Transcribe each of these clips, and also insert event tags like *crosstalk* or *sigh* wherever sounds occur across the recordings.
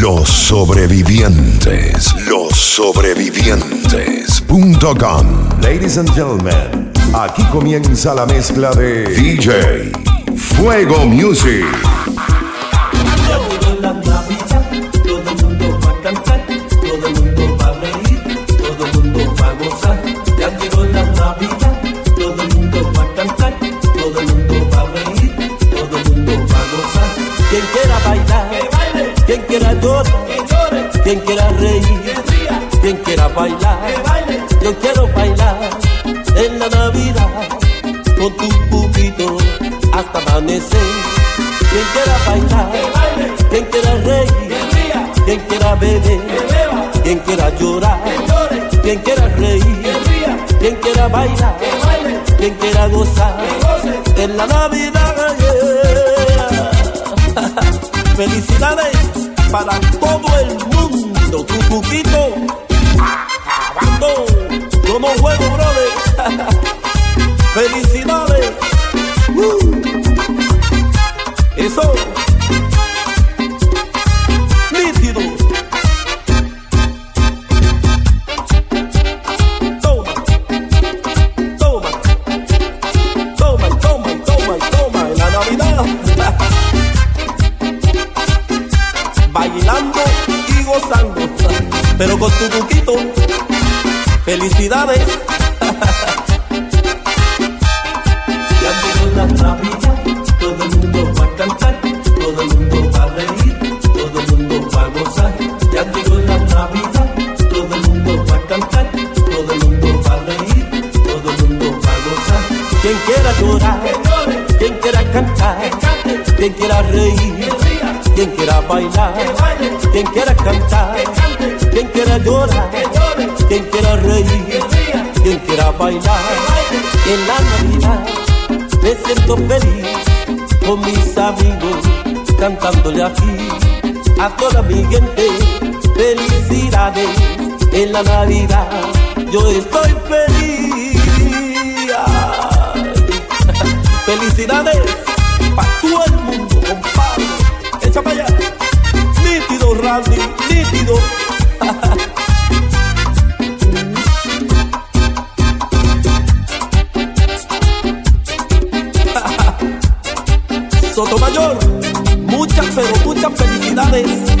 Los sobrevivientes. Los sobrevivientes.com. Ladies and gentlemen, aquí comienza la mezcla de DJ Fuego Music. Quien quiera reír, quien quiera bailar, yo quiero bailar en la Navidad con tu pupito hasta amanecer. Quien quiera bailar, quien quiera reír, quien quiera beber, quien quiera llorar, quien quiera reír, quien quiera bailar, quien quiera gozar en la Navidad. *laughs* Felicidades para todo el mundo. Tu cuquito acabando. Yo no juego, brother. *laughs* Felicidades. Cantar, todo el mundo va a reír, todo el mundo va a gozar. Ya llegó la Navidad, todo el mundo va a cantar, todo el mundo va a reír, todo el mundo va a gozar. Quien quiera llorar, quien quiera cantar, quien quiera reír, quien quiera bailar, quien quiera cantar quien quiera llorar, quien quiera reír, quien quiera bailar. En la Navidad me siento feliz con mis amigos cantándole aquí a toda mi gente. Felicidades en la Navidad, yo estoy feliz. *laughs* Felicidades para todo el mundo, compadre. Echa para allá. Nítido, Randy, nítido. Sotomayor, muchas, pero muchas felicidades.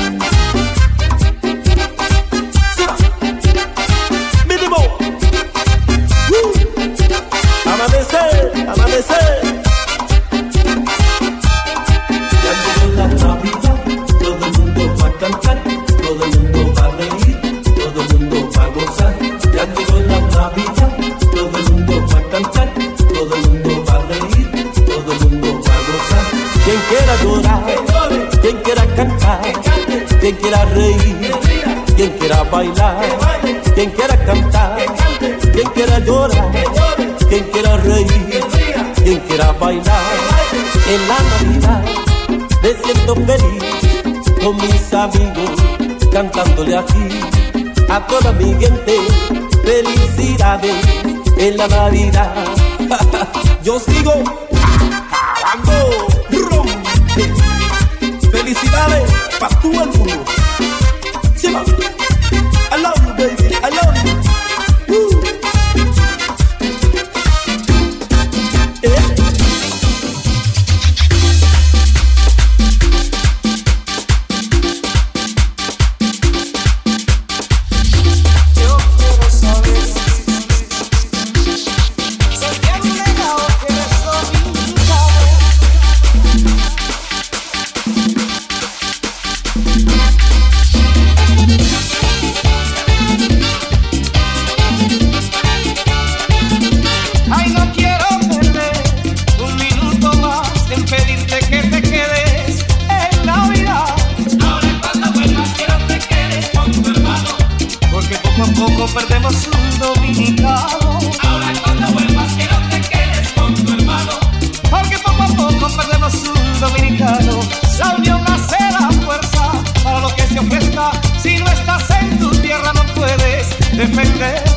Quien quiera bailar. En la Navidad me siento feliz con mis amigos cantándole aquí a toda mi gente. Felicidades en la Navidad. *laughs* Yo sigo acabando. Rompe. Felicidades para todo el mundo. Poco a poco perdemos un dominicano. Ahora cuando vuelvas quiero te quedes con tu hermano. Porque poco a poco perdemos un dominicano. La unión hace la fuerza para lo que se ofrezca. Si no estás en tu tierra no puedes defenderla.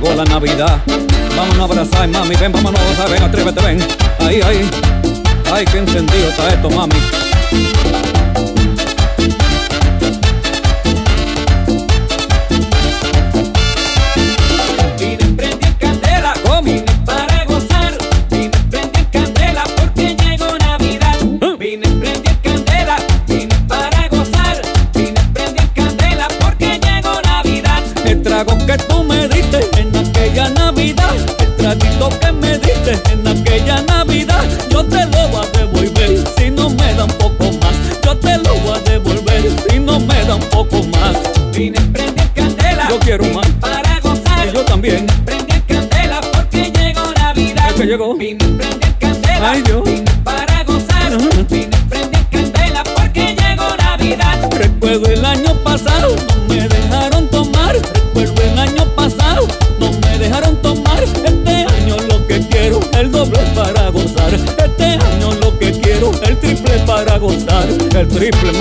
llegó la Navidad. Vámonos a abrazar, mami, ven, vámonos a gozar, ven, atrévete, ven. ahí, ahí, ay, qué encendido está esto, mami.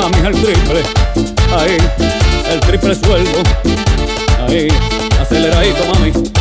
mí el triple, ahí, el triple sueldo, ahí, aceleradito mami.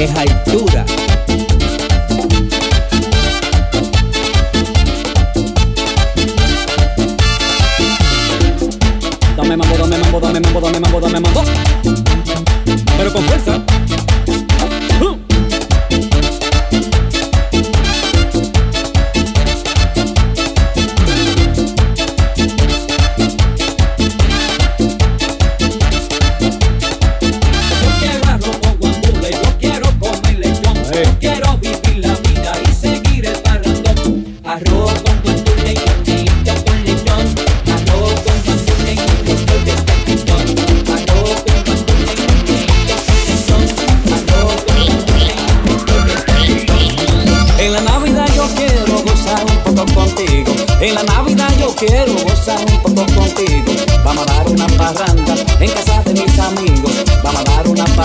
Es altura.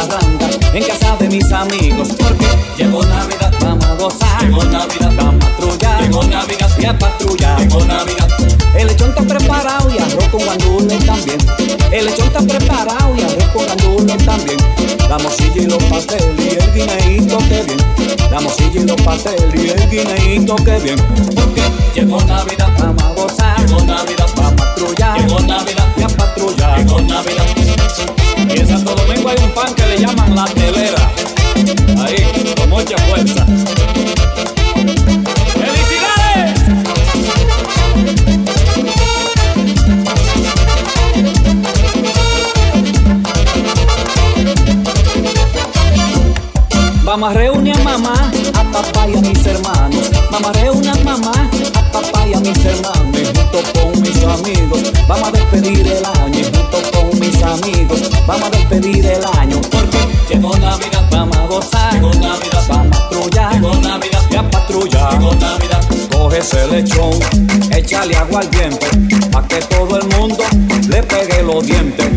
Parranda en casa de mis amigos. Porque llegó Navidad, vamos a gozar. Llegó Navidad, vamos a patrullar. Llegó Navidad, y a patrullar. Llegó Navidad. El lechón está preparado y arroz con guandules también. El lechón está preparado y arroz con guandules también. La morcilla y los pasteles y el guineíto que bien. La morcilla y los pasteles y el guineíto que bien. Porque llegó Navidad, vamos a gozar. Llegó Navidad, vamos a patrullar. Llegó Navidad, y a en Santo Domingo hay un pan que le llaman la telera. Ahí, con mucha fuerza. ¡Felicidades! Vamos a mamá, a papá y a mis hermanos. A reunir a mamá, a papá y a mis hermanos. Junto con mis amigos, vamos a despedir el año. Amigos, vamos a despedir el año. Porque llegó Navidad, vamos a gozar. Llegó Navidad, vamos a patrullar. Llegó Navidad, y a patrullar. Llegó Navidad. Coge ese lechón, échale agua al diente, pa' que todo el mundo le pegue los dientes.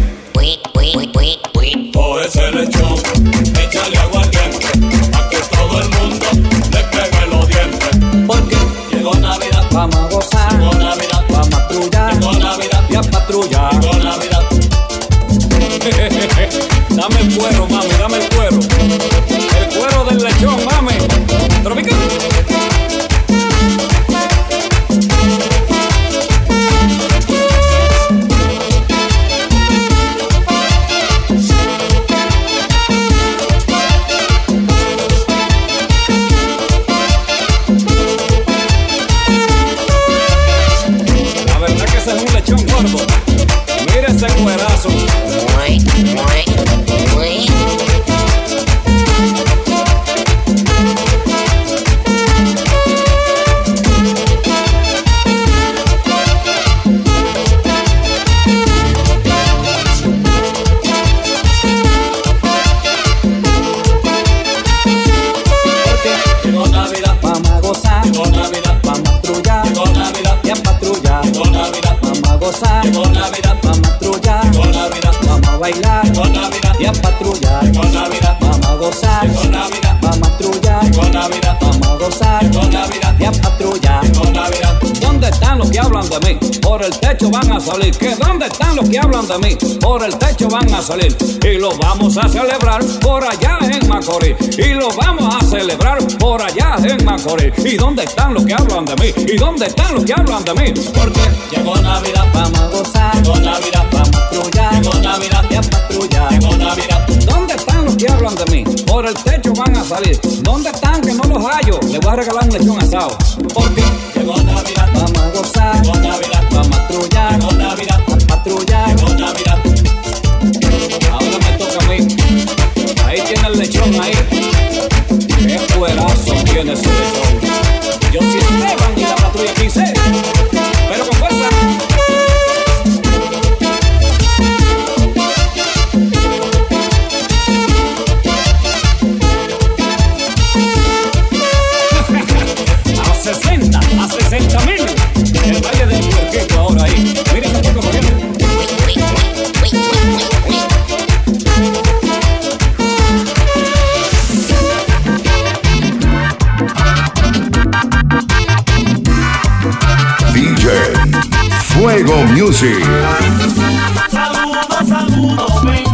Gozar. Llegó Navidad, y a patrullar. Llegó Navidad. ¿Dónde están los que hablan de mí? Por el techo van a salir. ¿Que dónde están los que hablan de mí? Por el techo van a salir. Y lo vamos a celebrar por allá en Macorís. Y lo vamos a celebrar por allá en Macorís. ¿Y dónde están los que hablan de mí? ¿Y dónde están los que hablan de mí? Porque llegó Navidad, vamos a gozar. Llegó Navidad, vamos a patrullar. Llegó Navidad, y a patrullar. Llegó Navidad. ¿Dónde están que hablan de mí? Por el techo van a salir. ¿Dónde están que no los hallo? Les voy a regalar un lechón asado. Porque llegó Navidad, vamos a gozar. Llegó Navidad, vamos a patrullar. Llegó Navidad, a patrullar. Llegó Navidad. Ahora me toca a mí. Ahí tiene el lechón ahí. Qué cuerazo tiene ese lechón.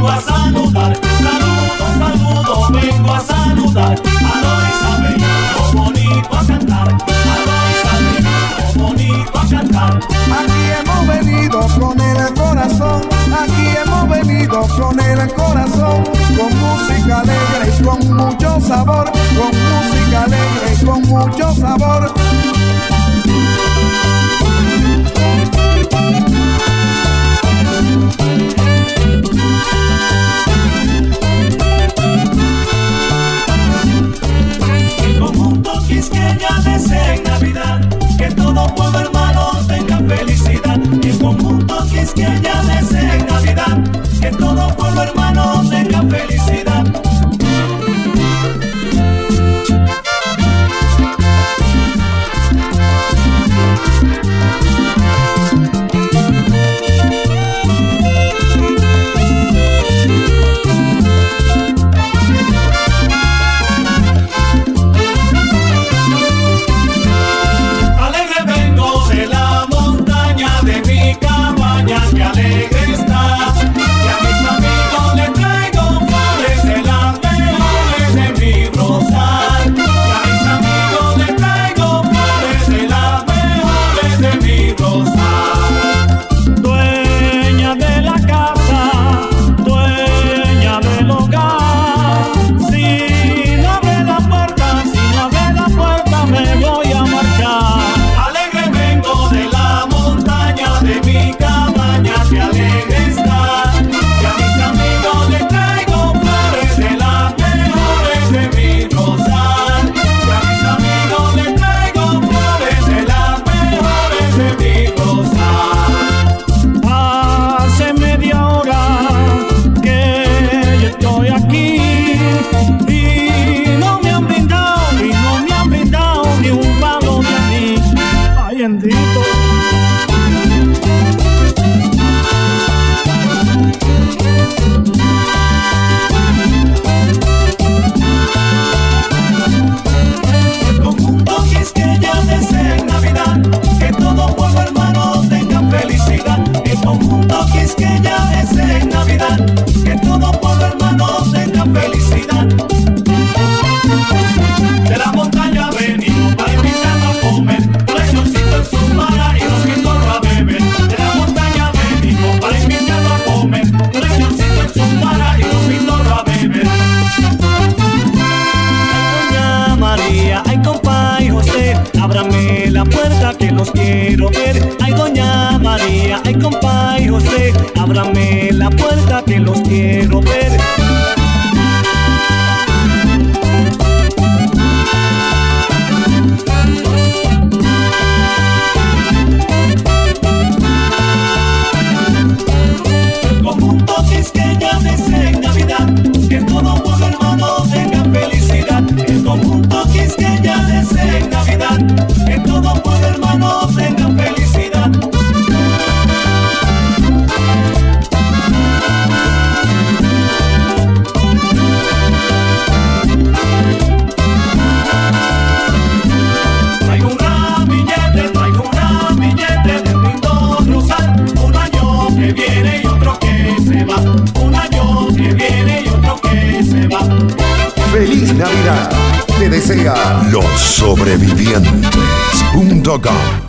Vengo a saludar. Saludo, saludo, vengo a saludar. A los isabelinos, bonito a cantar. A los isabelinos, bonito a cantar. Aquí hemos venido con el corazón, aquí hemos venido con el corazón, con música alegre y con mucho sabor, con música alegre y con mucho sabor. La puerta que los quiero ver. Ay, doña María, ay, compa y José, ábrame la puerta que los quiero ver. Sobrevivientes.com